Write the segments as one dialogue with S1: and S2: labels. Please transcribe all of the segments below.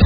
S1: ส้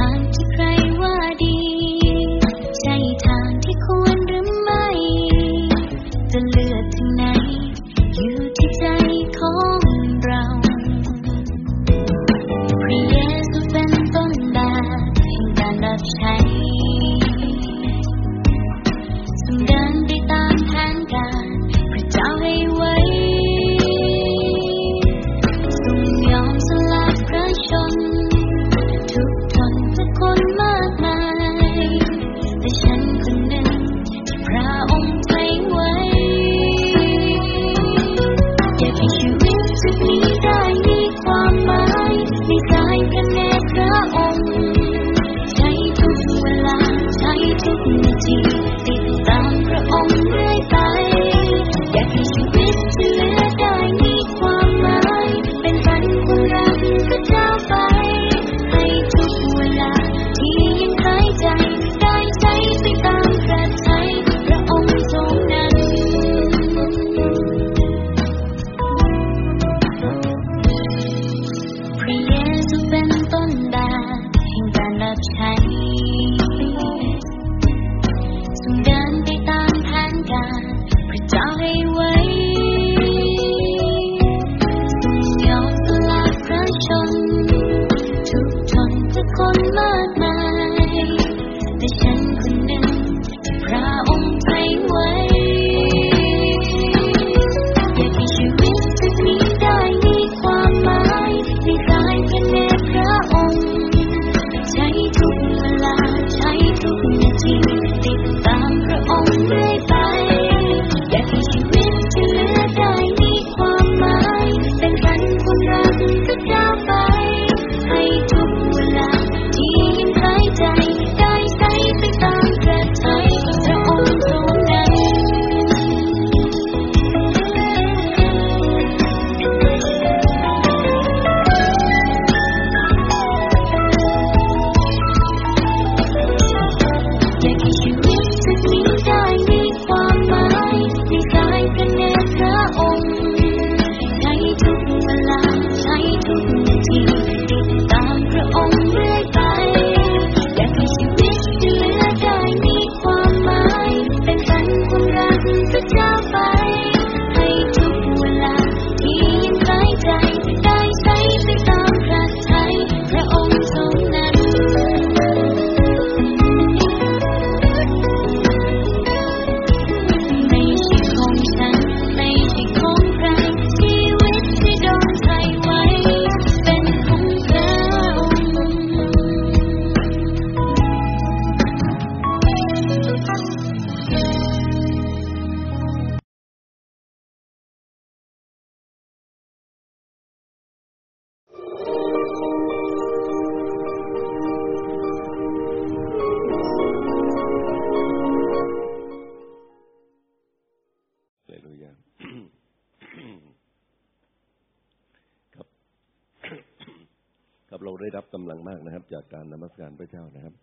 S1: สการพระเจ้านะครั
S2: บ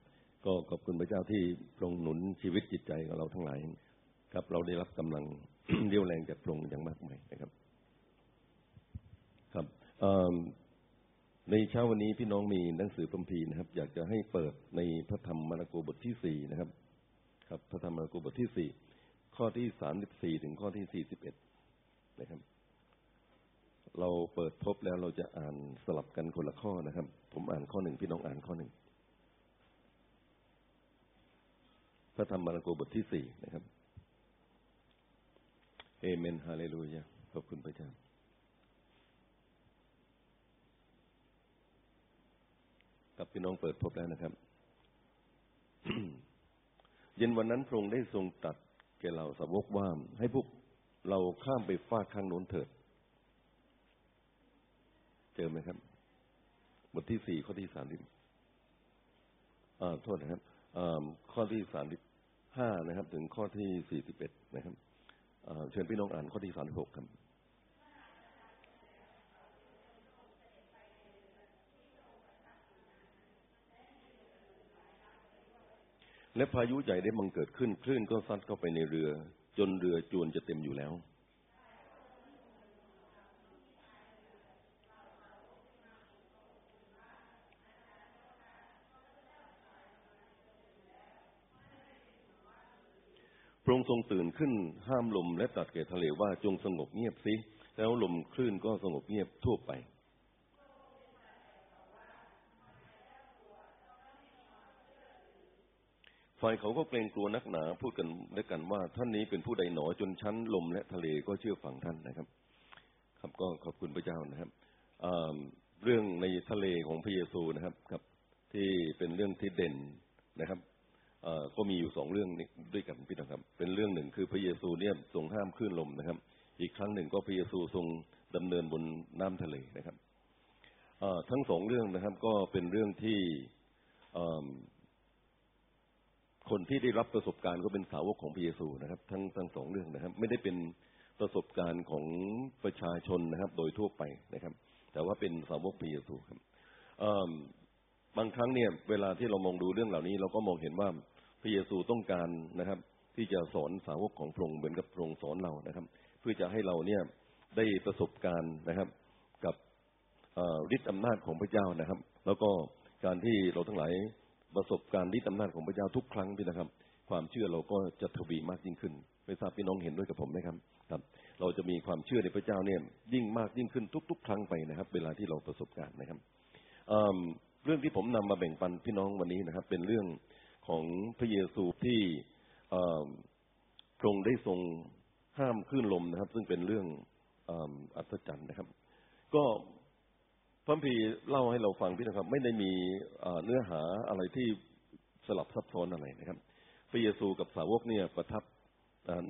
S2: ก็ขอบคุณพระเจ้าที่ทรงหนุนชีวิตจิตใจของเราทั้งหลาย ครับ เราได้รับกำลังเรี่ยวแรงจากพระองค์อย่างมากมายนะครับ ครับในเช้าวันนี้พี่น้องมีหนังสือพรมภีนะครับ อยากจะให้เปิดในพระธรรมมาระโกบทที่สี่นะครับ ครับ พระธรรมมาระโกบทที่สี่ข้อที่สามสิบสี่ถึงข้อที่สี่สิบเอ็ดนะครับ เราเปิดพบแล้วเราจะอ่านสลับกันคนละข้อนะครับ ผมอ่านข้อหนึ่งพี่น้องอ่านข้อหนึ่ง พระธรรมมาระโกบทที่สี่นะครับ เอเมนฮาเลลูยาขอบคุณพระเจ้ากับพี่น้องเปิดพบแล้วนะครับ เย็นวันนั้นพระองค์ได้ทรงตัดแก่เราสาวกว่า ให้พวกเราข้ามไปฟากข้างโน้นเถิด เจอไหมครับ บทที่สี่ข้อที่สามสิบอ่าโทษนะครับอ่าข้อที่สามสิบ ห้านะครับ ถึงข้อที่สี่สิบเอ็ดนะครับเชิญพี่น้องอ่านข้อที่สามสิบหกครับและพายุใหญ่ได้บังเกิดขึ้น คลื่นก็ซัดเข้าไปในเรือ จนเรือจวนจะเต็มอยู่แล้ว ระองค์ทรงตื่นขึ้นห้ามลมและตรัสแก่ทะเลว่าจงสงบเงียบสิแล้วลมคลื่นก็สงบเงียบทั่วไปฝ่ายเขาก็เกรงกลัวนักหนาพูดกันด้วยกันว่าท่านนี้เป็นผู้ใดหนอจนชั้นลมและทะเลก็เชื่อฟังท่านนะครับ ครับก็ขอบคุณพระเจ้านะครับเรื่องในทะเลของพระเยซูนะครับ ครับ ที่เป็นเรื่องที่เด่นนะครับ ก็มีอยู่สองเรื่องนี้ด้วยกันพี่น้องครับ เป็นเรื่องหนึ่งคือพระเยซูเนี่ยทรงห้ามคลื่นลมนะครับ อีกครั้งหนึ่งก็พระเยซูทรงดำเนินบนน้ำทะเลนะครับทั้งสองเรื่องนะครับ ก็เป็นเรื่องที่คนที่ได้รับประสบการณ์ก็เป็นสาวกของพระเยซูนะครับ ทั้งทั้งสองเรื่องนะครับ ไม่ได้เป็นประสบการณ์ของประชาชนนะครับ โดยทั่วไปนะครับ แต่ว่าเป็นสาวกพระเยซูครับ บางครั้งเนี่ยเวลาที่เรามองดูเรื่องเหล่านี้ เราก็มองเห็นว่าพระเยซูต้องการนะครับ ที่จะสอนสาวกของพระองค์เหมือนกับพระองค์สอนเรานะครับ เพื่อจะให้เราเนี่ยได้ประสบการณ์นะครับ กับฤทธิ์อำนาจของพระเจ้านะครับ แล้วก็การที่เราทั้งหลายประสบการณ์ฤทธิ์อำนาจของพระเจ้าทุกครั้งพี่นะครับ ความเชื่อเราก็จะทวีมากยิ่งขึ้นไม่ทราบพี่น้องเห็นด้วยกับผมไหมครับครับ เราจะมีความเชื่อในพระเจ้าเนี่ยยิ่งมากยิ่งขึ้นทุก ๆ ครั้งไปนะครับ เวลาที่เราประสบการณ์นะครับ เรื่องที่ผมนำมาแบ่งปันพี่น้องวันนี้นะครับ เป็นเรื่องของพระเยซูที่เอิ่มพรงได้ทรงห้ามคลื่นลมนะครับ ซึ่งเป็นเรื่องอ,อัศจรรย์นะครับ ก็พระพีเล่าให้เราฟังพี่นะครับ ไม่ได้มีเนื้อหาอะไรที่สลับซับซ้อนอะไรนะครับ พระเยซูกับสาวกเนี่ยประทับ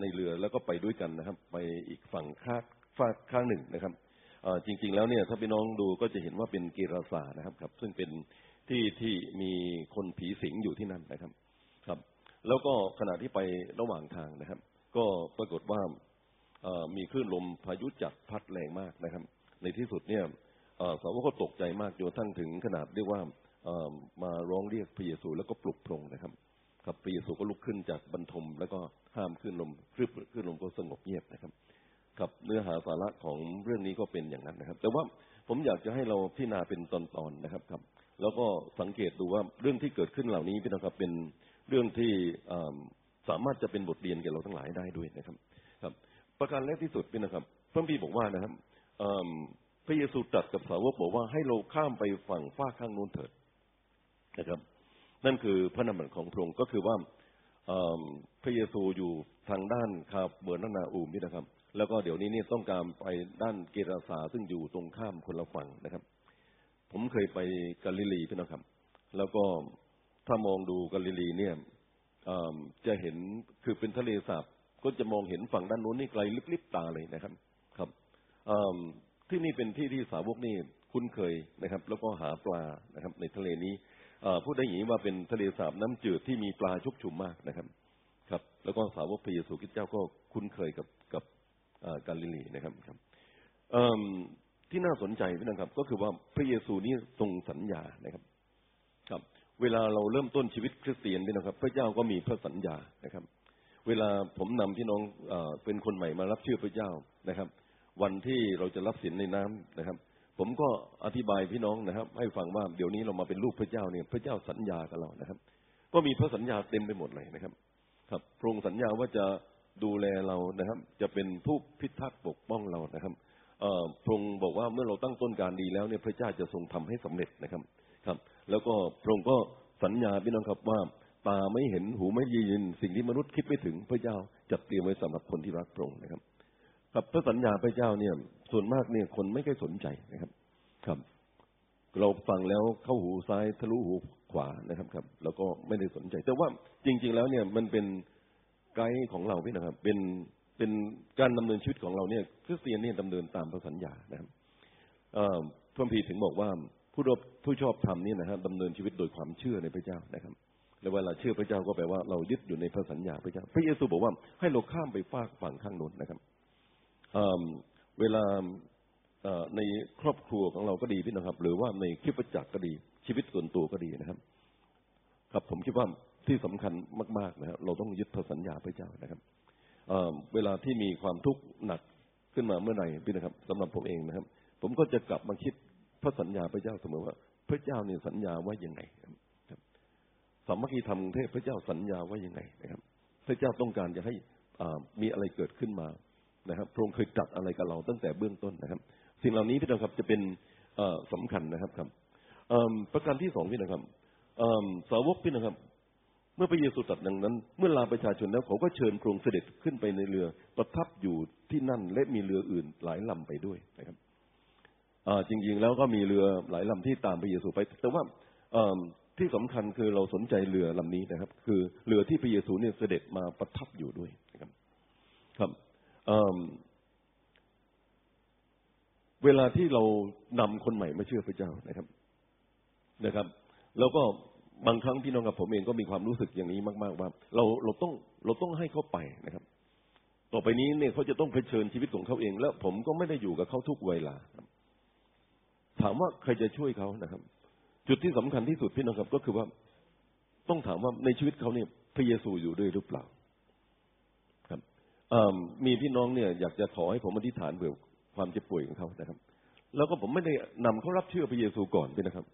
S2: ในเรือแล้วก็ไปด้วยกันนะครับ ไปอีกฝั่งข้างฝากข้างหนึ่งนะครับ จริง ๆ แล้วเนี่ยถ้าพี่น้องดูก็จะเห็นว่าเป็นเกราสานะครับครับ ซึ่งเป็นที่ที่มีคนผีสิงอยู่ที่นั่นนะครับ ครับ แล้วก็ขณะที่ไประหว่างทางนะครับ ก็ปรากฏว่ามีคลื่นลมพายุจัดพัดแรงมากนะครับ ในที่สุดเนี่ยสาวกก็ตกใจมากจนกระทั่งถึงขนาดเรียกว่ามาร้องเรียกพระเยซูแล้วก็ปลุกพรงนะครับ ครับพระเยซูก็ลุกขึ้นจากบรรทม แล้วก็ห้ามคลื่นลมคลื่นลมก็สงบเงียบนะครับ ครับเนื้อหาสาระของเรื่องนี้ก็เป็นอย่างนั้นนะครับ แต่ว่าผมอยากจะให้เราพิจารณาเป็นตอนๆนะครับครับ แล้วก็สังเกตดูว่าเรื่องที่เกิดขึ้นเหล่านี้พี่นะครับเป็นเรื่องที่สามารถจะเป็นบทเรียนแก่เราทั้งหลายได้ด้วยนะครับ ครับ ประการแรกที่สุดพี่นะครับพระบีบอกว่านะครับพระเยซูตรัสกับสาวกบอกว่าให้เราข้ามไปฝั่งฝ้าข้างโน้นเถิดนะครับ นั่นคือพระนามของพระองค์ก็คือว่าพระเยซูอยู่ทางด้านคาเบอร์นานาอูมนี่นะครับ แล้วก็เดี๋ยวนี้เนี่ยต้องการไปด้านเกราสาซึ่งอยู่ตรงข้ามคนละฝั่งนะครับ ผมเคยไปกาลิลีพี่นะครับ แล้วก็ถ้ามองดูกาลิลีเนี่ยจะเห็นคือเป็นทะเลสาบก็จะมองเห็นฝั่งด้านโน้นนี่ไกลลิบๆตาเลยนะครับ ครับที่นี่เป็นที่ที่สาวกนี่คุ้นเคยนะครับ แล้วก็หาปลานะครับ ในทะเลนี้พูดได้อย่างนี้ว่าเป็นทะเลสาบน้ำจืดที่มีปลาชุกชุมมากนะครับ ครับ แล้วก็สาวกพระเยซูคริสต์เจ้าก็คุ้นเคยกับกับ กาลิลีนะครับครับที่น่าสนใจพี่นะครับ ก็คือว่าพระเยซูนี่ทรงสัญญานะครับ ครับ เวลาเราเริ่มต้นชีวิตคริสเตียนพี่นะครับ พระเจ้าก็มีพระสัญญานะครับ เวลาผมนำพี่น้องเป็นคนใหม่มารับเชื่อพระเจ้านะครับ วันที่เราจะรับสินในน้ำนะครับ ผมก็อธิบายพี่น้องนะครับ ให้ฟังว่าเดี๋ยวนี้เรามาเป็นลูกพระเจ้าเนี่ย พระเจ้าสัญญากับเรานะครับ ก็มีพระสัญญาเต็มไปหมดเลยนะครับ ครับพระองค์สัญญาว่าจะ ดูแลเรานะครับ จะเป็นผู้พิทักษ์ปกป้องเรานะครับพระองค์บอกว่าเมื่อเราตั้งต้นการดีแล้วเนี่ยพระเจ้าจะทรงทำให้สำเร็จนะครับ ครับ แล้วก็พระองค์ก็สัญญาพี่น้องครับว่าตาไม่เห็นหูไม่ยิน สิ่งที่มนุษย์คิดไม่ถึงพระเจ้าจัดเตรียมไว้สำหรับคนที่รักพระองค์นะครับ ครับพระสัญญาพระเจ้าเนี่ย ส่วนมากเนี่ยคนไม่ค่อยสนใจนะครับ ครับ เราฟังแล้วเข้าหูซ้ายทะลุหูขวานะครับครับ แล้วก็ไม่ได้สนใจ แต่ว่าจริง ๆ แล้วเนี่ยมันเป็น ไกด์ของเราพี่นะครับ เป็นเป็นการดำเนินชีวิตของเราเนี่ยคริสเตียนเนี่ยดำเนินตามพระสัญญานะครับเอ่อพระคัมภีถึงบอกว่าผู้รบผู้ชอบธรรมนี่นะครับดำเนินชีวิตโดยความเชื่อในพระเจ้านะครับแล้วเวลาเชื่อพระเจ้าก็แปลว่าเรายึดอยู่ในพระสัญญาพระเจ้า พระเยซูบอกว่าให้เราข้ามไปฝากฝั่งข้างโน้นนะครับเอ่อเวลาเอ่อในครอบครัวของเราก็ดีพี่นะครับ หรือว่าในคริสตจักรก็ดีชีวิตส่วนตัวก็ดีนะครับ ครับผมคิดว่า ที่สำคัญมาก ๆ นะครับ เราต้องยึดพระสัญญาพระเจ้านะครับเเวลาที่มีความทุกข์หนักขึ้นมาเมื่อไหร่พี่นะครับสำหรับผมเองนะครับ ผมก็จะกลับมาคิดพระสัญญาพระเจ้าเสมอว่า พระเจ้าเนี่ยสัญญาว่ายังไงครับสามัคคีธรรมเทพพระเจ้าสัญญาว่ายังไงนะครับ พระเจ้าต้องการจะให้มีอะไรเกิดขึ้นมานะครับพระองค์เคยตรัสอะไรกับเราตั้งแต่เบื้องต้นนะครับ สิ่งเหล่านี้พี่น้องครับจะเป็นเอ่อสำคัญนะครับครับประการที่สองพี่น้องครับสาวกพี่น้องครับ เมื่อพระเยซูตรัสดังนั้น เมื่อลาประชาชนแล้วเขาก็เชิญพระองค์เสด็จขึ้นไปในเรือ ประทับอยู่ที่นั่นและมีเรืออื่นหลายลำไปด้วยนะครับจริง ๆ แล้วก็มีเรือหลายลำที่ตามพระเยซูไป แต่ว่าที่สำคัญคือเราสนใจเรือลำนี้นะครับ คือเรือที่พระเยซูเนี่ยเสด็จมาประทับอยู่ด้วยนะครับ ครับเเวลาที่เรานำคนใหม่มาเชื่อพระเจ้านะครับนะครับ แล้วก็ บางครั้งพี่น้องกับผมเองก็มีความรู้สึกอย่างนี้มาก ๆ ว่า เราเราต้องเราต้องให้เขาไปนะครับ ต่อไปนี้เนี่ยเขาจะต้องเผชิญชีวิตของเขาเอง แล้วผมก็ไม่ได้อยู่กับเขาทุกเวลาถามว่าใครจะช่วยเขานะครับ จุดที่สำคัญที่สุดพี่น้องครับ ก็คือว่าต้องถามว่าในชีวิตเขาเนี่ยพระเยซูอยู่ด้วยหรือเปล่า ครับมีพี่น้องเนี่ย อยากจะขอให้ผมอธิษฐานเผื่อความเจ็บป่วยของเขานะครับ แล้วก็ผมไม่ได้นำเขารับเชื่อพระเยซูก่อนพี่นะครับ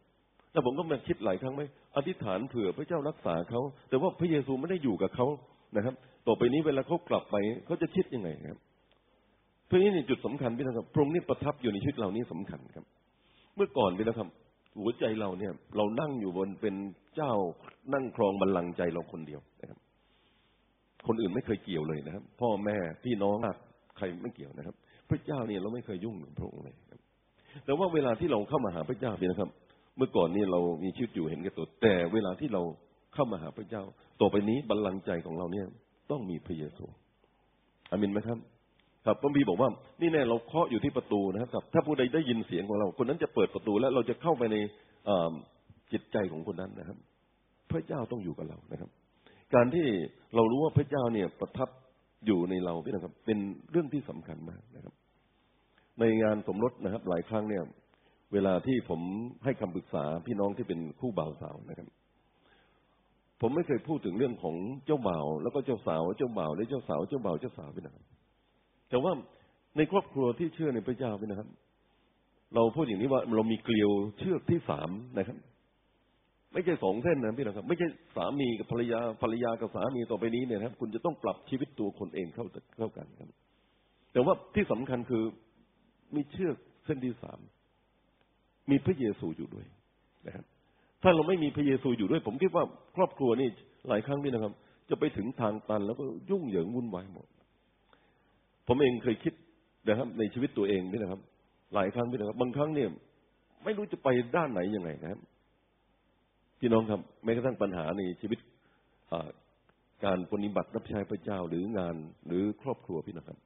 S2: แล้วผมก็มาคิดหลายครั้งไหมอธิษฐานเผื่อพระเจ้ารักษาเขา แต่ว่าพระเยซูไม่ได้อยู่กับเขานะครับ ต่อไปนี้เวลาเขากลับไปเขาจะคิดยังไงครับเพราะนี้ในจุดสำคัญพี่นะครับพระองค์นี่ประทับอยู่ในชีวิตเรานี่สำคัญครับ เมื่อก่อนพี่นะครับ หัวใจเราเนี่ย เรานั่งอยู่บนเป็นเจ้านั่งครองบัลลังก์ใจเราคนเดียวนะครับ คนอื่นไม่เคยเกี่ยวเลยนะครับ พ่อแม่พี่น้องใครไม่เกี่ยวนะครับ พระเจ้าเนี่ยเราไม่เคยยุ่งกับพระองค์เลยครับแต่ว่าเวลาที่เราเข้ามาหาพระเจ้าพี่นะครับ เมื่อก่อนนี่เรามีชีวิตอยู่เห็นแก่ตัวแต่เวลาที่เราเข้ามาหาพระเจ้า ต่อไปนี้บัลลังก์ใจของเราเนี่ย ต้องมีพระเยซูอามินไหมครับ ครับพระบีบอกว่า นี่แน่เราเคาะอยู่ที่ประตูนะครับ ถ้าผู้ใดได้ยินเสียงของเรา คนนั้นจะเปิดประตูแล้วเราจะเข้าไปในจิตใจของคนนั้นนะครับ พระเจ้าต้องอยู่กับเรานะครับ การที่เรารู้ว่าพระเจ้าเนี่ยประทับอยู่ในเราพี่นะครับ เป็นเรื่องที่สำคัญมากนะครับ ในงานสมรสนะครับ หลายครั้งเนี่ย เวลาที่ผมให้คำปรึกษาพี่น้องที่เป็นคู่บ่าวสาวนะครับ ผมไม่เคยพูดถึงเรื่องของเจ้าบ่าวแล้วก็เจ้าสาวเจ้าบ่าวและเจ้าสาวเจ้าบ่าวเจ้าสาวพี่นะครับแต่ว่าในครอบครัวที่เชื่อในพระเจ้าพี่นะครับ เราพูดอย่างนี้ว่าเรามีเกลียวเชือกที่สามนะครับ ไม่ใช่สองเส้นนะพี่นะครับ ไม่ใช่สามีกับภรรยาภรรยากับสามีต่อไปนี้เนี่ยครับคุณจะต้องปรับชีวิตตัวคนเองเข้าเข้ากันครับ แต่ว่าที่สำคัญคือมีเชือกเส้นที่สาม มีพระเยซูอยู่ด้วยนะครับถ้าเราไม่มีพระเยซูอยู่ด้วย ผมคิดว่าครอบครัวนี่หลายครั้งนี่นะครับ จะไปถึงทางตันแล้วก็ยุ่งเหยิงวุ่นวายหมด ผมเองเคยคิดนะครับ ในชีวิตตัวเองนี่นะครับ หลายครั้งนี่นะครับ บางครั้งเนี่ย ไม่รู้จะไปด้านไหนยังไงนะครับพี่น้องครับแม้กระทั่งปัญหาในชีวิตการปฏิบัติรับใช้พระเจ้าหรืองานหรือครอบครัวพี่นะครับ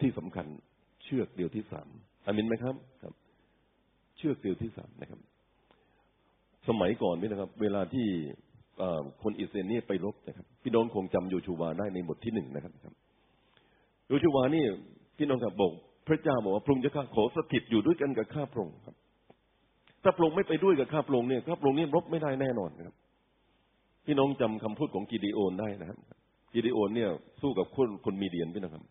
S2: ที่สำคัญเชือกเดียวที่สามอามินไหมครับครับ ชือกเดียวที่สามนะครับ สมัยก่อนนี่นะครับ เวลาที่คนอิสราเอลนี่ไปรบนะครับ พี่น้องคงจำโยชูวาได้ในบทที่หนึ่งนะครับโยชูวานี่พี่น้องครับบอกพระเจ้าบอกว่าพระองค์จะข้าขอสถิตอยู่ด้วยกันกับข้าพระองค์ครับ ถ้าพระองค์ไม่ไปด้วยกับข้าพระองค์เนี่ยข้าพระองค์นี่รบไม่ได้แน่นอนครับ พี่น้องจำคำพูดของกิดีโอนได้นะครับ กิดีโอนเนี่ยสู้กับคนคนมีเดียนพี่น้องครับ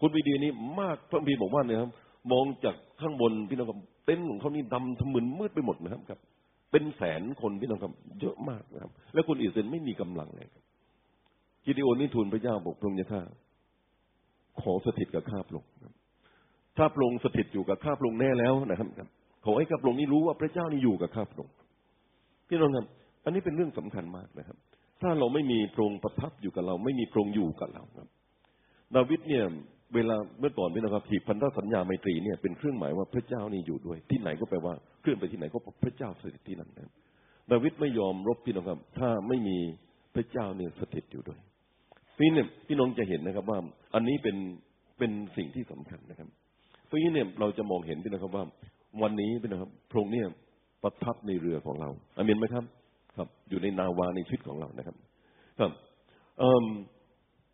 S2: คนมีเดียนนี่มากพระพีบอกว่าเนี่ยครับ มองจากข้างบนพี่น้องครับ ต็นท์ของเขานี่ดำทะมึนมืดไปหมดนะครับครับ เป็นแสนคนพี่น้องครับเยอะมากนะครับ แล้วคนอิสราเอลไม่มีกำลังเลยครับกิดีโอนนี่ทูลพระเจ้าบอกพระองค์จะข้าขอสถิตกับข้าพระองค์ถ้าพระองค์สถิตอยู่กับข้าพระองค์แน่แล้วนะครับขอให้ข้าพระองค์นี่รู้ว่าพระเจ้านี่อยู่กับข้าพระองค์พี่น้องครับ อันนี้เป็นเรื่องสำคัญมากนะครับ ถ้าเราไม่มีพระองค์ประทับอยู่กับเรา ไม่มีพระองค์อยู่กับเราครับ ดาวิดเนี่ย เวลาเมื่อก่อนพี่น้องครับถีบพันธสัญญาไมตรีเนี่ยเป็นเครื่องหมายว่าพระเจ้านี่อยู่ด้วย ที่ไหนก็แปลว่าเคลื่อนไปที่ไหนก็พระเจ้าสถิตที่นั่นนะดาวิดไม่ยอมรบพี่น้องครับ ถ้าไม่มีพระเจ้าเนี่ยสถิตอยู่ด้วยนี่เนี่ยพี่น้องจะเห็นนะครับว่าอันนี้เป็นเป็นสิ่งที่สำคัญนะครับเพราะงี้เนี่ยเราจะมองเห็นพี่นะครับว่า วันนี้พี่นะครับพระองค์เนี่ยประทับในเรือของเราอามินไหมครับ ครับ อยู่ในนาวาในชีวิตของเรานะครับ ครับ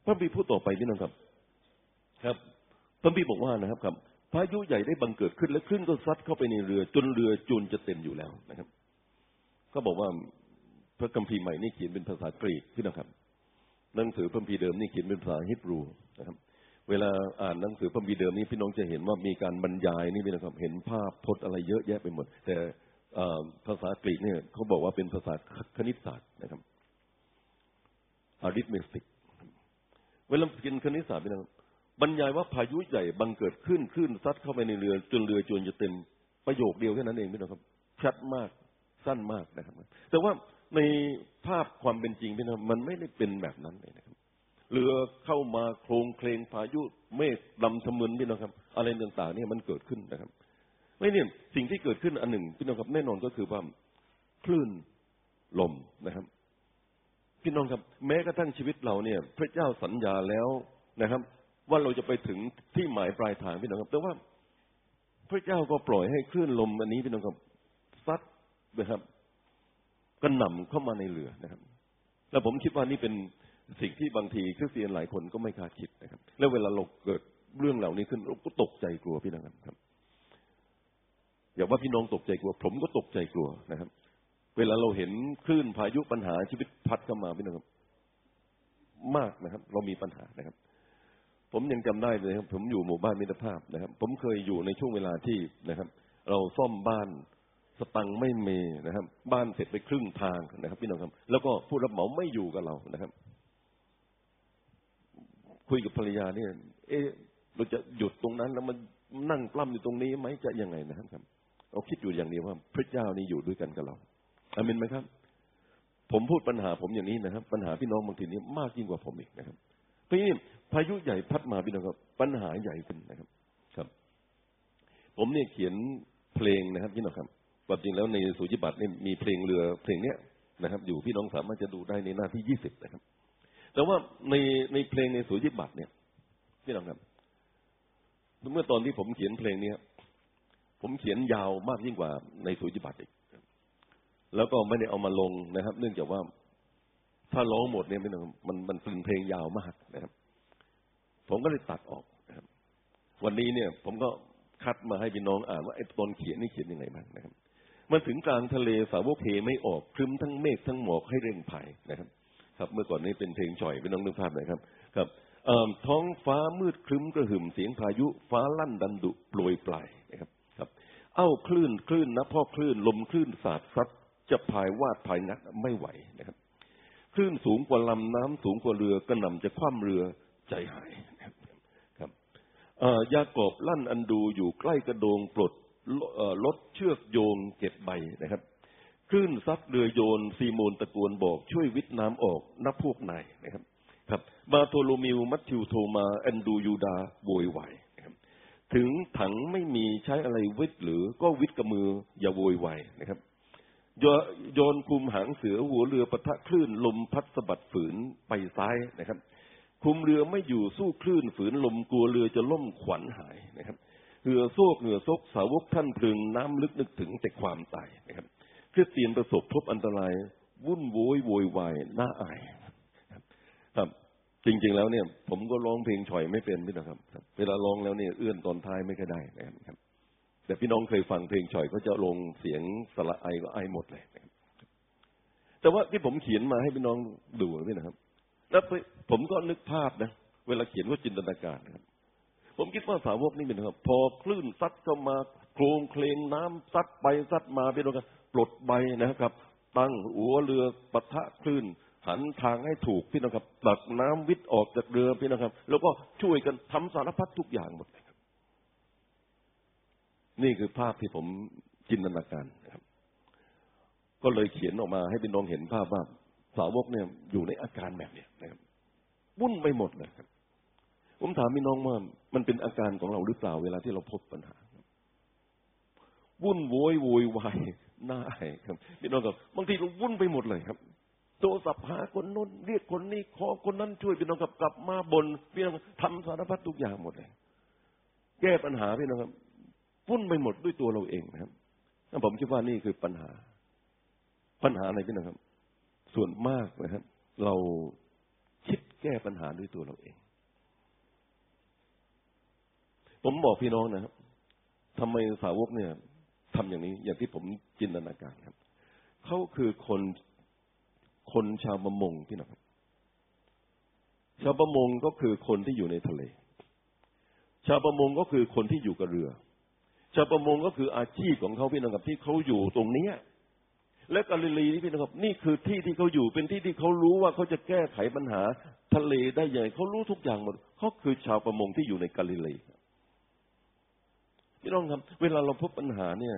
S2: พระบีพูดต่อไปพี่น้องครับ ครับพระบีบอกว่านะครับครับพายุใหญ่ได้บังเกิดขึ้นและคลื่นก็ซัดเข้าไปในเรือ จนเรือจุนจะเต็มอยู่แล้วนะครับ ก็บอกว่าพระคัมภีร์ใหม่นี่เขียนเป็นภาษากรีกพี่นะครับ หนังสือพระคัมภีร์เดิมนี่เขียนเป็นภาษาฮิบรูนะครับ เวลาอ่านหนังสือพระคัมภีร์เดิมนี่พี่น้องจะเห็นว่ามีการบรรยายนี่พี่นะครับ เห็นภาพพจน์อะไรเยอะแยะไปหมด แต่ภาษากรีกเนี่ยเขาบอกว่าเป็นภาษาคณิตศาสตร์นะครับ arithmetic เวลาเรียนคณิตศาสตร์พี่น้องบ บรรยายว่าพายุใหญ่บังเกิดขึ้นคลื่นซัดเข้าไปในเรือจนเรือจนจะเต็มประโยคเดียวแค่นั้นเองพี่น้องครับ ชัดมากสั้นมากนะครับ แต่ว่าในภาพความเป็นจริงพี่น้องมันไม่ได้เป็นแบบนั้นเลยนะครับเรือเข้ามาโครงเคลงพายุเมฆดำทะมึนพี่น้องครับ อะไรต่างๆเนี่ยมันเกิดขึ้นนะครับไม่เนี่ยสิ่งที่เกิดขึ้นอันหนึ่งพี่น้องครับแน่นอนก็คือว่าคลื่นลมนะครับพี่น้องครับ แม้กระทั่งชีวิตเราเนี่ย พระเจ้าสัญญาแล้วนะครับ ว่าเราจะไปถึงที่หมายปลายทางพี่น้องครับ แต่ว่า พระเจ้าก็ปล่อยให้คลื่นลมอันนี้พี่น้องครับซัดนะครับกระหน่ำเข้ามาในเรือนะครับ แล้วผมคิดว่านี่เป็นสิ่งที่บางทีคริสเตียนหลายคนก็ไม่คาดคิดนะครับ แล้วเวลาเราเกิดเรื่องเหล่านี้ขึ้นเราก็ตกใจกลัวพี่น้องครับอย่าว่าพี่น้องตกใจกลัว ผมก็ตกใจกลัวนะครับ เวลาเราเห็นคลื่นพายุปัญหาชีวิตพัดเข้ามาพี่น้องครับ มากนะครับ เรามีปัญหานะครับ ผมยังจำได้เลยครับ ผมอยู่หมู่บ้านมิตรภาพนะครับ ผมเคยอยู่ในช่วงเวลาที่นะครับ เราซ่อมบ้านสตังไม่มีนะครับ บ้านเสร็จไปครึ่งทางนะครับ พี่น้องครับ แล้วก็ผู้รับเหมาไม่อยู่กับเรานะครับ คุยกับภรรยาเนี่ย เอ๊ะเราจะหยุดตรงนั้น แล้วมันนั่งปล้ำอยู่ตรงนี้ไหมจะยังไงนะครับเราคิดอยู่อย่างเดียวว่า พระเจ้านี่อยู่ด้วยกันกับเราอามินไหมครับ ผมพูดปัญหาผมอย่างนี้นะครับ ปัญหาพี่น้องบางทีนี้มากยิ่งกว่าผมอีกนะครับ เพราะนี่พายุใหญ่พัดมาพี่น้องครับ ปัญหาใหญ่ขึ้นนะครับ ครับ ผมเนี่ยเขียนเพลงนะครับพี่น้องครับความจริงแล้วในสุจิบัตรนี่มีเพลงเรือเพลงเนี้ยนะครับ อยู่พี่น้องสามารถจะดูได้ในหน้าที่ยี่สิบนะครับ แต่ว่าในในเพลงในสุจิบัตรเนี่ย พี่น้องครับ เมื่อตอนที่ผมเขียนเพลงเนี้ยผมเขียนยาวมากยิ่งกว่าในสุจิบัตรอีก แล้วก็ไม่ได้เอามาลงนะครับ เนื่องจากว่า ถ้าร้องหมดเนี่ยม่ต้องมันมันเป็นเพลงยาวมากนะครับ ผมก็เลยตัดออกนะครับ วันนี้เนี่ย ผมก็คัดมาให้พี่น้องอ่านว่าไอ้ตอนเขียนนี่เขียนยังไงบ้างนะครับมันถึงกลางทะเลสาวกเทไม่ออกครึ้มทั้งเมฆทั้งหมอกให้เร่งภายนะครับ ครับ เมื่อก่อนนี้เป็นเพลงจ่อยพี่น้องนึกภาพหน่อยครับ ครับท้องฟ้ามืดครึ้มกระหึ่มเสียงพายุ ฟ้าลั่นดันดุโปรยปลายนะครับ ครับ เอ้าคลื่นคลื่นนะพ่อคลื่นลมคลื่นสาดซัดจะพายวาดพายนักไม่ไหวนะครับ คลื่นสูงกว่าลำน้ำสูงกว่าเรือกระหน่ำจะคว่ำเรือใจหายครับยากอบลั่นอันดูอยู่ใกล้กระโดงปลดลดเชือกโยงเก็บใบนะครับคลื่นซัดเรือโยนซีโมนตะโกนบอกช่วยวิทน้ำออกนับพวกนายนะครับ ครับ บาโทโลมิวมัตติวโทมาแอนดูยูดาโวยวายนะครับถึงถังไม่มีใช้อะไรวิทหรือก็วิทกับมืออย่าโวยวายนะครับ โยนคุมหางเสือหัวเรือปะทะคลื่นลมพัดสะบัดฝืนไปซ้ายนะครับคุมเรือไม่อยู่สู้คลื่นฝืนลมกลัวเรือจะล่มขวัญหายนะครับเหือโซกเหงื่อซกสาวกท่านพึงน้ำลึกนึกถึงแต่ความตายนะครับคริสเตียนประสบพบอันตราย วุ่นโวยโวยวายน่าอายครับ จริง ๆ แล้วเนี่ย ผมก็ร้องเพลงฉ่อยไม่เป็นพี่นะครับ เวลาร้องแล้วเนี่ยเอื้อนตอนท้ายไม่ค่อยได้นะครับ แต่พี่น้องเคยฟังเพลงฉ่อยก็จะลงเสียงสระไอก็ไอหมดเลยนะครับแต่ว่าที่ผมเขียนมาให้พี่น้องดูนี่นะครับ แล้วผมก็นึกภาพนะ เวลาเขียนว่าจินตนาการนะครับ ผมคิดว่าสาวกนี่เป็นครับ พอคลื่นซัดเข้ามาโครงเคลงน้ำซัดไปซัดมาพี่น้องครับปลดใบนะครับ ตั้งหัวเรือปะทะคลื่นหันทางให้ถูกพี่น้องครับตักน้ำวิทย์ออกจากเรือพี่น้องครับ แล้วก็ช่วยกันทำสารพัดทุกอย่างหมดเลย นี่คือภาพที่ผมจินตนาการครับ ก็เลยเขียนออกมาให้พี่น้องเห็นภาพว่าสาวกเนี่ยอยู่ในอาการแบบเนี้นะครับวุ่นไปหมดเลยครับ ผมถามพี่น้องว่ามันเป็นอาการของเราหรือเปล่าเวลาที่เราพบปัญหาวุ่นโวยโวยวายน่าอายครับพี่น้องครับบางทีเราวุ่นไปหมดเลยครับโทรศัพท์หาคนน้นเรียกคนนี้ขอคนนั้นช่วยพี่น้องกับกลับมาบนพี่น้องทำสารพัดทุกอย่างหมดเลย แก้ปัญหาพี่น้องครับ วุ่นไปหมดด้วยตัวเราเองนะครับผมคิดว่านี่คือปัญหา ปัญหาอะไรพี่น้องครับ ส่วนมากนะครับ เราคิดแก้ปัญหาด้วยตัวเราเอง ผมบอกพี่น้องนะครับทำไมสาวกเนี่ยทำอย่างนี้ อย่างที่ผมจินตนาการครับเขาคือคนคนชาวประมงพี่น้องครับชาวประมงก็คือคนที่อยู่ในทะเล ชาวประมงก็คือคนที่อยู่กับเรือ ชาวประมงก็คืออาชีพของเขาพี่น้องกับที่เขาอยู่ตรงนี้และกาลิลีนี่พี่นะครับนี่คือที่ที่เขาอยู่เป็นที่ที่เขารู้ว่าเขาจะแก้ไขปัญหาทะเลได้ยังไงเขารู้ทุกอย่างหมดเขาคือชาวประมงที่อยู่ในกาลิลีพี่น้องครับ เวลาเราพบปัญหาเนี่ย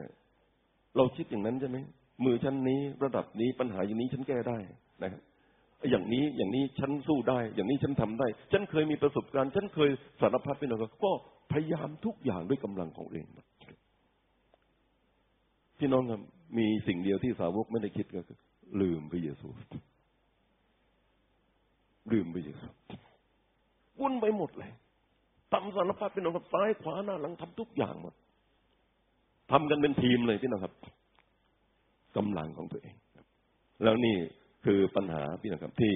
S2: เราคิดอย่างนั้นใช่ไหมมือฉันนี้ระดับนี้ปัญหาอย่างนี้ฉันแก้ได้นะครับอย่างนี้อย่างนี้ฉันสู้ได้ อย่างนี้ฉันทำได้ ฉันเคยมีประสบการณ์ ฉันเคยสารพัดพี่น้องครับก็พยายามทุกอย่างด้วยกำลังของเอง พี่น้องครับมีสิ่งเดียวที่สาวกไม่ได้คิดก็คือ ลืมพระเยซู ลืมพระเยซูวุ่นไปหมดเลยทำสารพัดพี่น้องครับซ้ายขวาหน้าหลังทำทุกอย่างหมดทำกันเป็นทีมเลยพี่น้องครับกำลังของตัวเองแล้วนี่คือปัญหาพี่น้องครับที่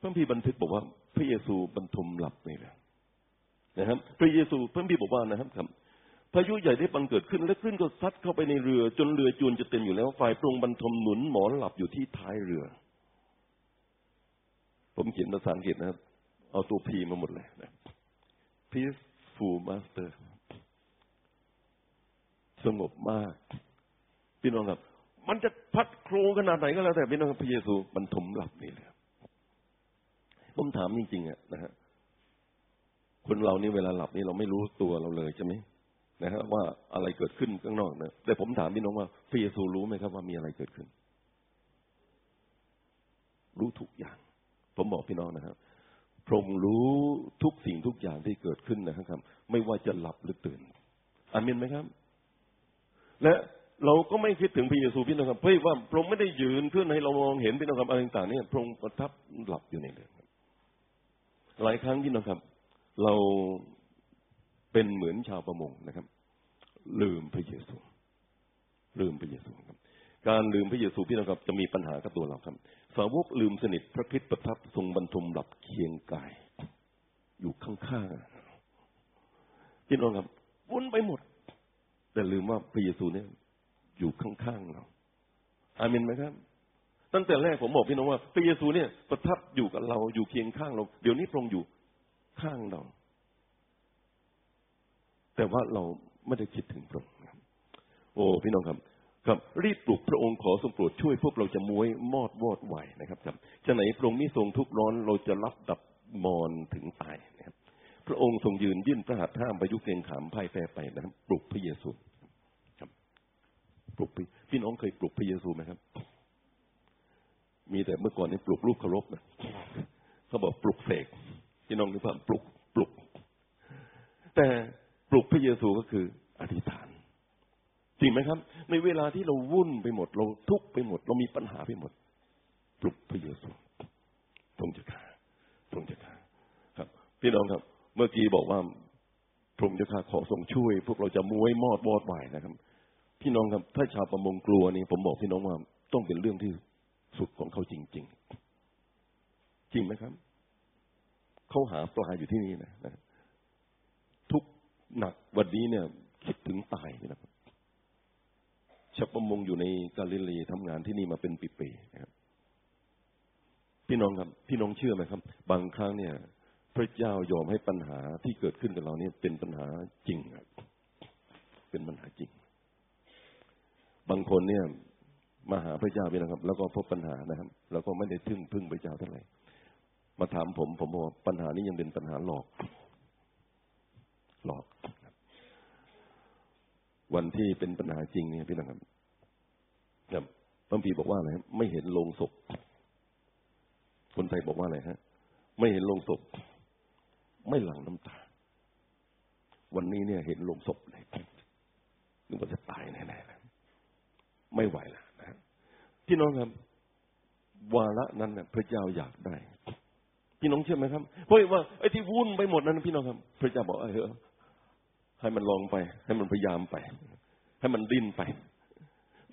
S2: พระพี่บันทึกบอกว่า พระเยซูบรรทุมหลับนี่แหละนะครับ พระเยซูพระพี่บอกว่านะครับ พายุใหญ่ได้บังเกิดขึ้นและคลื่นก็ซัดเข้าไปในเรือ จนเรือจวนจะเต็มอยู่แล้วฝ่ายปรงบรรทมหนุนหมอนหลับอยู่ที่ท้ายเรือ ผมเขียนภาษาอังกฤษนะครับ เอาตัวพีมาหมดเลยนะ peaceful master สงบมาก พี่น้องครับ มันจะพัดโครขนาดไหนก็แล้วแต่พี่น้องพระเยซูบรรทมหลับนี่แหละผมถามจริงๆอะนะฮะคนเรานี่เวลาหลับนี่เราไม่รู้ตัวเราเลยใช่ไหม นะฮะว่าอะไรเกิดขึ้นข้างนอกนะแต่ผมถามพี่น้องว่าพระเยซูรู้ไหมครับว่ามีอะไรเกิดขึ้น รู้ทุกอย่าง ผมบอกพี่น้องนะครับพระองค์รู้ทุกสิ่งทุกอย่างที่เกิดขึ้นนะครับ ไม่ว่าจะหลับหรือตื่นอามินไหมครับ และเราก็ไม่คิดถึงพระเยซูพี่น้องครับเพราะว่าพระองค์ไม่ได้ยืนขึ้นให้เรามองเห็นพี่น้องครับอะไรต่างๆนี่พระองค์ประทับหลับอยู่ในเรือหลายครั้งพี่น้องครับ เรา เป็นเหมือนชาวประมงนะครับ ลืมพระเยซู ลืมพระเยซูครับ การลืมพระเยซูพี่น้องครับจะมีปัญหากับตัวเราครับ สาวกลืมสนิทพระคิดประทับทรงบรรทมหลับเคียงกาย อยู่ข้างๆพี่น้องครับวนไปหมด แต่ลืมว่าพระเยซูเนี่ย อยู่ข้างๆเราอามินไหมครับตั้งแต่แรกผมบอกพี่น้องว่าพระเยซูเนี่ยประทับอยู่กับเราอยู่เคียงข้างเรา เดี๋ยวนี้พระองค์อยู่ข้างเรา แต่ว่าเราไม่ได้คิดถึงพระองค์โอ้พี่น้องครับ ครับ รีบปลุกพระองค์ขอทรงโปรดช่วยพวกเราจะมวยมอดวอดไหวนะครับครับจะไหนพระองค์มิทรงทุกร้อนเราจะรับดับมอนถึงตายนะครับ พระองค์ทรงยืนยื่นพระหัตถ์ห้ามพายุเกรงขามพ่ายแพ้ไปนะครับปลุกพระเยซูครับปลุกพี่น้องเคยปลุกพระเยซูไหมครับ มีแต่เมื่อก่อนนี่ปลุกลูกเคารพนะเขาบอกปลุกเสกพี่น้องนึกว่าปลุกปลุก แต่ ปลุกพระเยซูก็คือ อธิษฐานจริงไหมครับ ในเวลาที่เราวุ่นไปหมด เราทุกข์ไปหมด เรามีปัญหาไปหมด ปลุกพระเยซูทรงจะขาทรงจะขาครับ พี่น้องครับ เมื่อกี้บอกว่าพระองค์จะขาขอทรงช่วย พวกเราจะมวยมอดวอดไหวนะครับ พี่น้องครับ ถ้าชาวประมงกลัวนี่ผมบอกพี่น้องว่าต้องเป็นเรื่องที่สุดของเขาจริง ๆ จริงไหมครับเขาหาปลาอยู่ที่นี่นะทุก หนักวันนี้เนี่ย คิดถึงตายนะครับชาวประมงอยู่ในกาลิลีทำงานที่นี่มาเป็นปีๆนะครับ พี่น้องครับ พี่น้องเชื่อไหมครับ บางครั้งเนี่ย พระเจ้ายอมให้ปัญหาที่เกิดขึ้นกับเราเนี่ยเป็นปัญหาจริงครับเป็นปัญหาจริง บางคนเนี่ยมาหาพระเจ้าพี่นะครับ แล้วก็พบปัญหานะครับ แล้วก็ไม่ได้พึ่งพึ่งพระเจ้าเท่าไหร่มาถามผม ผมบอกปัญหานี้ยังเป็นปัญหาหลอก หลอกวันที่เป็นปัญหาจริงเนี่ยพี่น้องครับครับบางทีบอกว่าอะไรไม่เห็นโลงศพ คนไทยบอกว่าอะไรฮะ ไม่เห็นโลงศพ ไม่หลั่งน้ำตา วันนี้เนี่ย เห็นโลงศพเลยนึกว่าจะตายแน่ๆไม่ไหวแล้วนะพี่น้องครับ วาระนั้นเนี่ยพระเจ้าอยากได้ พี่น้องเชื่อไหมครับเพราะว่าไอ้ที่วุ่นไปหมดนั้น พี่น้องครับ พระเจ้าบอกเออ ให้มันลองไป ให้มันพยายามไป ให้มันดิ้นไป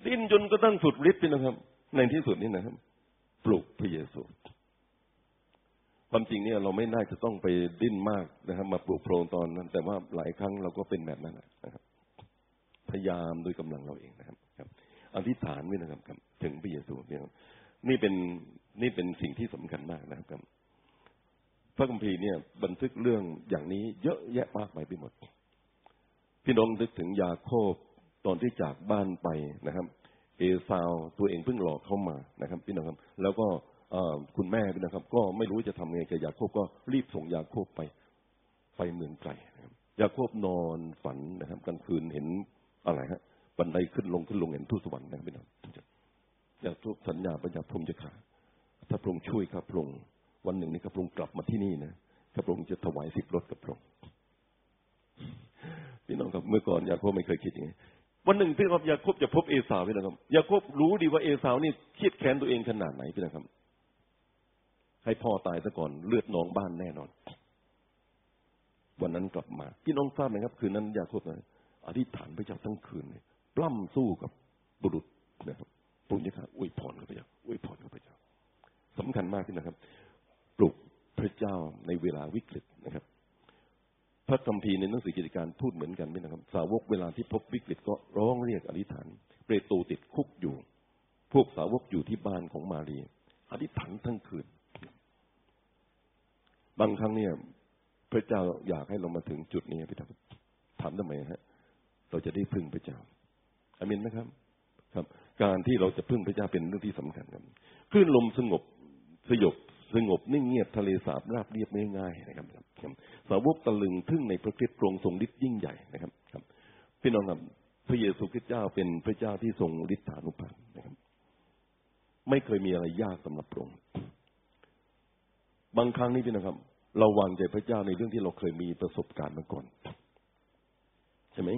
S2: ดิ้นจนก็ตั้งสุดฤทธิ์นะครับ ในที่สุดนี่นะครับ ปลุกพระเยซูความจริงเนี่ยเราไม่น่าจะต้องไปดิ้นมากนะครับ มาปลุกโพรงตอนนั้น แต่ว่าหลายครั้งเราก็เป็นแบบนั้นนะครับ พยายามด้วยกำลังเราเองนะครับครับอธิษฐานไว้นะครับ ถึงพระเยซูเนี่ยนี่เป็นนี่เป็นสิ่งที่สำคัญมากนะครับ พระคัมภีร์เนี่ย บันทึกเรื่องอย่างนี้เยอะแยะมากมายไปหมด พี่น้องนึกถึงยาโคบตอนที่จากบ้านไปนะครับ เอซาวตัวเองเพิ่งหลอกเข้ามานะครับ พี่น้องครับ แล้วก็คุณแม่พี่นะครับ ก็ไม่รู้จะทำไงกับยาโคบก็รีบส่งยาโคบไป ไปเมืองไกลนะครับยาโคบนอนฝันนะครับกลางคืนเห็นอะไรฮะบันไดขึ้นลงขึ้นลงเห็นทูตสวรรค์นะครับพี่น้องยาโคบสัญญาปัญญาพรมจะขาถ้าพระองค์ช่วยครับพระองค์วันหนึ่งนี้ครับพระองค์กลับมาที่นี่นะพระองค์จะถวายสิบรถกับพระองค์ พี่น้องครับ เมื่อก่อนยาโคบไม่เคยคิดอย่างนี้วันหนึ่งพี่น้องยาโคบจะพบเอสาวพี่น้องครับยาโคบรู้ดีว่าเอสาวนี่เครียดแค้นตัวเองขนาดไหนพี่น้องครับ ให้พ่อตายซะก่อนเลือดนองบ้านแน่นอน วันนั้นกลับมา พี่น้องทราบไหมครับ คืนนั้นยาโคบนะอธิษฐานพระเจ้าทั้งคืนเลยปล้ำสู้กับบุรุษนะครับปุญญาอวยพรกับพระเจ้าอวยพรกับพระเจ้าสำคัญมากที่นะครับ ปลุกพระเจ้าในเวลาวิกฤตนะครับ พระคัมภีร์ในหนังสือกิจการพูดเหมือนกันไหนะครับ สาวกเวลาที่พบวิกฤตก็ร้องเรียกอธิษฐาน เปโตรติดคุกอยู่ พวกสาวกอยู่ที่บ้านของมารีอธิษฐานทั้งคืน บางครั้งเนี่ย พระเจ้าอยากให้เรามาถึงจุดนี้พี่ทับถามทำไมฮะ เราจะได้พึ่งพระเจ้าอามินไหมครับ ครับ การที่เราจะพึ่งพระเจ้าเป็นเรื่องที่สำคัญครับคลื่นลมสงบสยบ สงบนิ่งเงียบทะเลสาบราบเรียบง่ายๆนะครับ สาวกตะลึงทึ่งในพระคริสต์ทรงทรงฤทธิ์ยิ่งใหญ่นะครับ ครับพี่น้องครับพระเยซูคริสต์เจ้าเป็นพระเจ้าที่ทรงฤทธานุภาพนะครับ ไม่เคยมีอะไรยากสำหรับพระองค์บางครั้งนี่พี่น้องครับ เราวางใจพระเจ้าในเรื่องที่เราเคยมีประสบการณ์มาก่อนใช่ไหม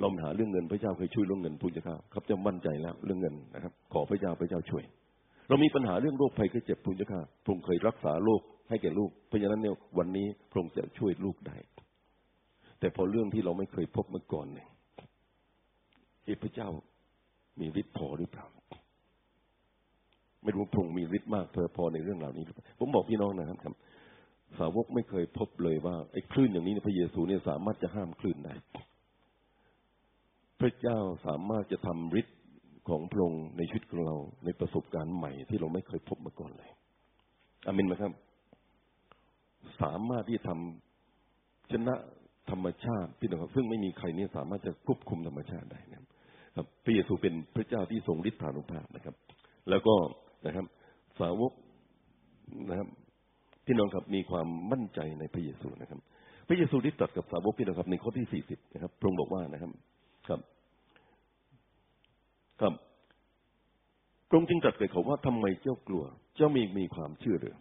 S2: เราหาเรื่องเงินพระเจ้าเคยช่วยเรื่องเงินพูดจะครับครับจะมั่นใจแล้ว เรื่องเงินนะครับ ขอพระเจ้าพระเจ้าช่วย เรามีปัญหาเรื่องโรคภัยไข้เจ็บพุทธเจ้าพระองค์เคยรักษาโรคให้แก่ลูก เพราะฉะนั้นเนี่ยวันนี้พระองค์จะช่วยลูกได้ แต่พอเรื่องที่เราไม่เคยพบมาก่อนเนี่ยพระเจ้ามีฤทธิ์พอหรือเปล่า ไม่รู้พระองค์มีฤทธิ์มากเพอในเรื่องเหล่านี้ผมบอกพี่น้องนะครับ สาวกไม่เคยพบเลยว่าไอ้คลื่นอย่างนี้พระเยซูเนี่ยสามารถจะห้ามคลื่นได้ พระเจ้าสามารถจะทำฤทธิ์ ของพระองค์ในชีวิตของเรา ในประสบการณ์ใหม่ที่เราไม่เคยพบมาก่อนเลยอามินไหมครับ สามารถที่ทำชนะธรรมชาติพี่น้องครับ ซึ่งไม่มีใครนี่สามารถจะควบคุมธรรมชาติได้นะครับพระเยซูเป็นพระเจ้าที่ทรงฤทธานุภาพนะครับ แล้วก็นะครับ สาวกนะครับพี่น้องครับมีความมั่นใจในพระเยซูนะครับ พระเยซูได้ตรัสกับสาวกพี่น้องครับในข้อที่สี่สิบนะครับพระองค์บอกว่านะครับ ครับ ครับพระองค์จึงตรัสกับเขาว่าทำไมเจ้ากลัว เจ้ามีมีความเชื่อหรือ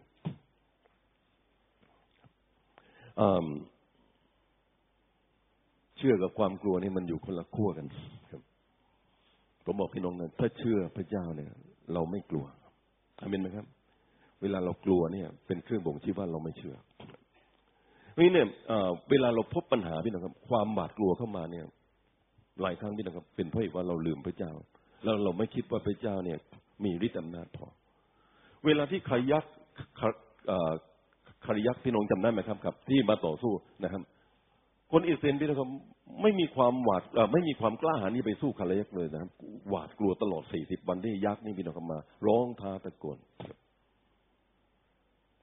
S2: เชื่อกับความกลัวนี่มันอยู่คนละขั้วกันครับผมบอกพี่น้องนะถ้าเชื่อพระเจ้าเนี่ย เราไม่กลัวอามินไหมครับ เวลาเรากลัวเนี่ย เป็นเครื่องบ่งชี้ว่าเราไม่เชื่อนี่เนี่ยเวลาเราพบปัญหาพี่น้องครับ ความบาดกลัวเข้ามาเนี่ย หลายครั้งพี่น้องครับ เป็นเพราะว่าเราลืมพระเจ้า แล้วเราไม่คิดว่าพระเจ้าเนี่ย มีฤทธิ์อำนาจพอ เวลาที่ขยักคาริยักพี่น้องจำได้ไหมครับครับ ที่มาต่อสู้นะครับ คนอิสราเอลพี่น้องไม่มีความหวาดไม่มีความกล้าหาญที่ไปสู้คาริยักเลยนะครับ หวาดกลัวตลอดสี่สิบวันที่ยักษ์นี่พี่น้องมา ร้องท้าตะโกน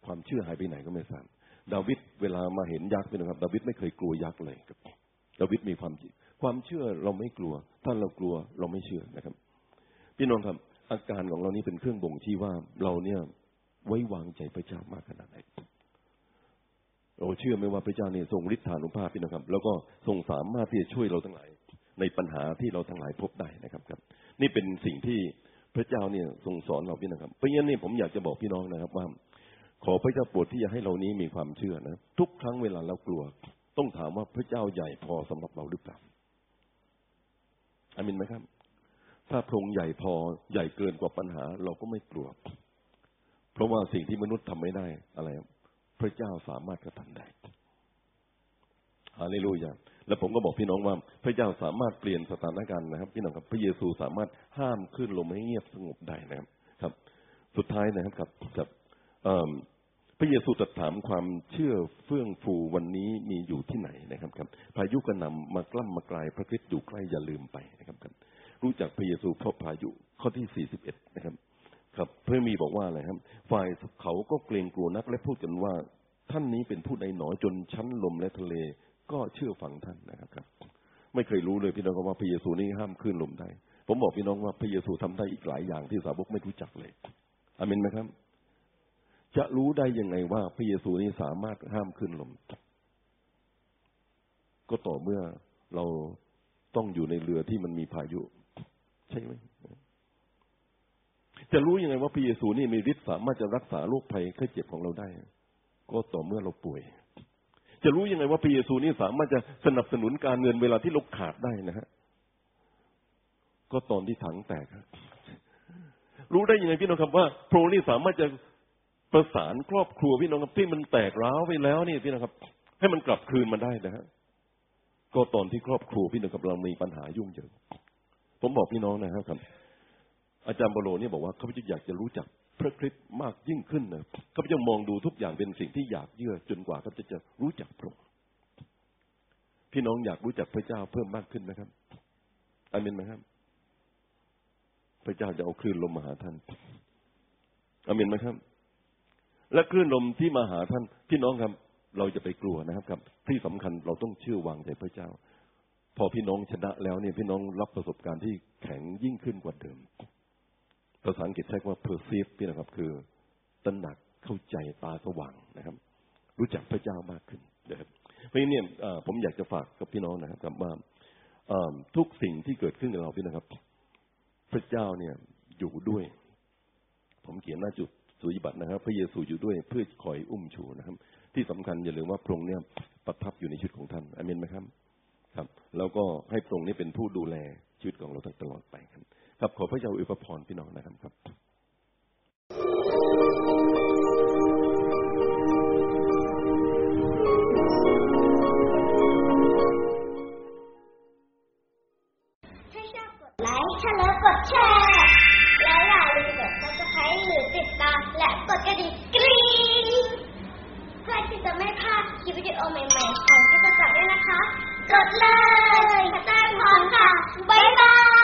S2: ความเชื่อหายไปไหนก็ไม่ทราบดาวิดเวลามาเห็นยักษ์พี่น้องครับดาวิดไม่เคยกลัวยักษ์เลยครับดาวิดมีความความเชื่อเราไม่กลัว ถ้าเรากลัวเราไม่เชื่อนะครับ พี่น้องครับ อาการของเรานี้เป็นเครื่องบ่งชี้ว่าเราเนี่ยไว้วางใจพระเจ้ามากขนาดไหนเราเชื่อไหมว่าพระเจ้าเนี่ยทรงฤทธานุภาพพี่นะครับ แล้วก็ทรงสามารถที่จะช่วยเราทั้งหลาย ในปัญหาที่เราทั้งหลายพบได้นะครับครับ นี่เป็นสิ่งที่พระเจ้าเนี่ยทรงสอนเราพี่นะครับเพราะงั้นนี่ผมอยากจะบอกพี่น้องนะครับว่า ขอพระเจ้าโปรดที่จะให้เรานี้มีความเชื่อนะทุกครั้งเวลาเรากลัว ต้องถามว่าพระเจ้าใหญ่พอสำหรับเราหรือเปล่าอามินไหมครับ ถ้าพรงใหญ่พอใหญ่เกินกว่าปัญหา เราก็ไม่กลัว เพราะว่าสิ่งที่มนุษย์ทำไม่ได้อะไรพระเจ้าสามารถกระทำได้ฮาเลลูยาแล้วผมก็บอกพี่น้องว่า พระเจ้าสามารถเปลี่ยนสถานการณ์นะครับพี่น้องครับพระเยซูสามารถห้ามขึ้นลมให้เงียบสงบได้นะครับ ครับ สุดท้ายนะครับครับกับพระเยซูตรัสถามความเชื่อเฟื่องฟูวันนี้มีอยู่ที่ไหนนะครับครับพายุกระหน่ำมากล้ำมากลายพระคริสต์อยู่ใกล้อย่าลืมไปนะครับครับ รู้จักพระเยซูเพราะพายุข้อที่สี่สิบเอ็ดนะครับ ครับเพระมีบอกว่าอะไรครับ ฝ่ายเขาก็เกรงกลัวนักและพูดกันว่า ท่านนี้เป็นผู้ใดหนอจนชั้นลมและทะเลก็เชื่อฟังท่านนะครับครับไม่เคยรู้เลยพี่น้องว่าพระเยซูนี่ห้ามคลื่นลมได้ผมบอกพี่น้องว่าพระเยซูทำได้อีกหลายอย่างที่สาวกไม่รู้จักเลยอามินไหมครับ จะรู้ได้ยังไงว่าพระเยซูนี้สามารถห้ามขึ้นลม ก็ต่อเมื่อเราต้องอยู่ในเรือที่มันมีพายุ ใช่ไหมจะรู้ยังไงว่าพระเยซูนี่มีฤทธิ์สามารถจะรักษาโรคภัยไข้เจ็บของเราได้ ก็ต่อเมื่อเราป่วย จะรู้ยังไงว่าพระเยซูนี่สามารถจะสนับสนุนการเงินเวลาที่เราขาดได้นะฮะก็ตอนที่ถังแตกรู้ได้ยังไงพี่น้องครับว่าพระองค์นี่สามารถจะประสานครอบครัวพี่น้องครับที่มันแตกร้าวไปแล้วนี่พี่น้องครับ ให้มันกลับคืนมาได้นะฮะก็ตอนที่ครอบครัวพี่น้องกับเรามีปัญหายุ่งเหยิง ผมบอกพี่น้องนะครับ อาจารย์บโลนี่บอกว่าเขาพเจ้าอยากจะรู้จักพระคริสต์มากยิ่งขึ้นนะเขาพเจ้ามองดูทุกอย่างเป็นสิ่งที่อยากเยื่อจนกว่าเขาจะจะรู้จักพระองค์พี่น้องอยากรู้จักพระเจ้าเพิ่มมากขึ้นไหมครับอามินไหมครับ พระเจ้าจะเอาคลื่นลมมาหาท่านอามินไหมครับ และคลื่นลมที่มาหาท่าน พี่น้องครับ เราจะไปกลัวนะครับครับ ที่สำคัญเราต้องเชื่อวางใจพระเจ้า พอพี่น้องชนะแล้วเนี่ยพี่น้องรับประสบการณ์ที่แข็งยิ่งขึ้นกว่าเดิม ภาษาอังกฤษใช้ว่า perceive พี่นะครับ คือตระหนักเข้าใจตาสว่างนะครับ รู้จักพระเจ้ามากขึ้นนะครับเพราะนั้นเนี่ยผมอยากจะฝากกับพี่น้องนะครับว่าทุกสิ่งที่เกิดขึ้นกับเราพี่นะครับ พระเจ้าเนี่ยอยู่ด้วย ผมเขียนหน้าจุดสุญบัตนะครับ พระเยซูอยู่ด้วยเพื่อคอยอุ้มชูนะครับ ที่สำคัญอย่าลืมว่าพระองค์เนี่ยประทับอยู่ในชีวิตของท่านอเมนไหมครับ แล้วก็ให้ตรงนี้เป็นผู้ดูแลชีวิตของเราตลอดไปครับ ครับขอพระเจ้าอวยพรพี่น้องนะครับครับ
S3: จะไม่พลาดคลิปวิดีโอใหม่ๆของกิจกรรมด้วยนะคะ កត់លើយតាមផងค่ะ บ๊ายบาย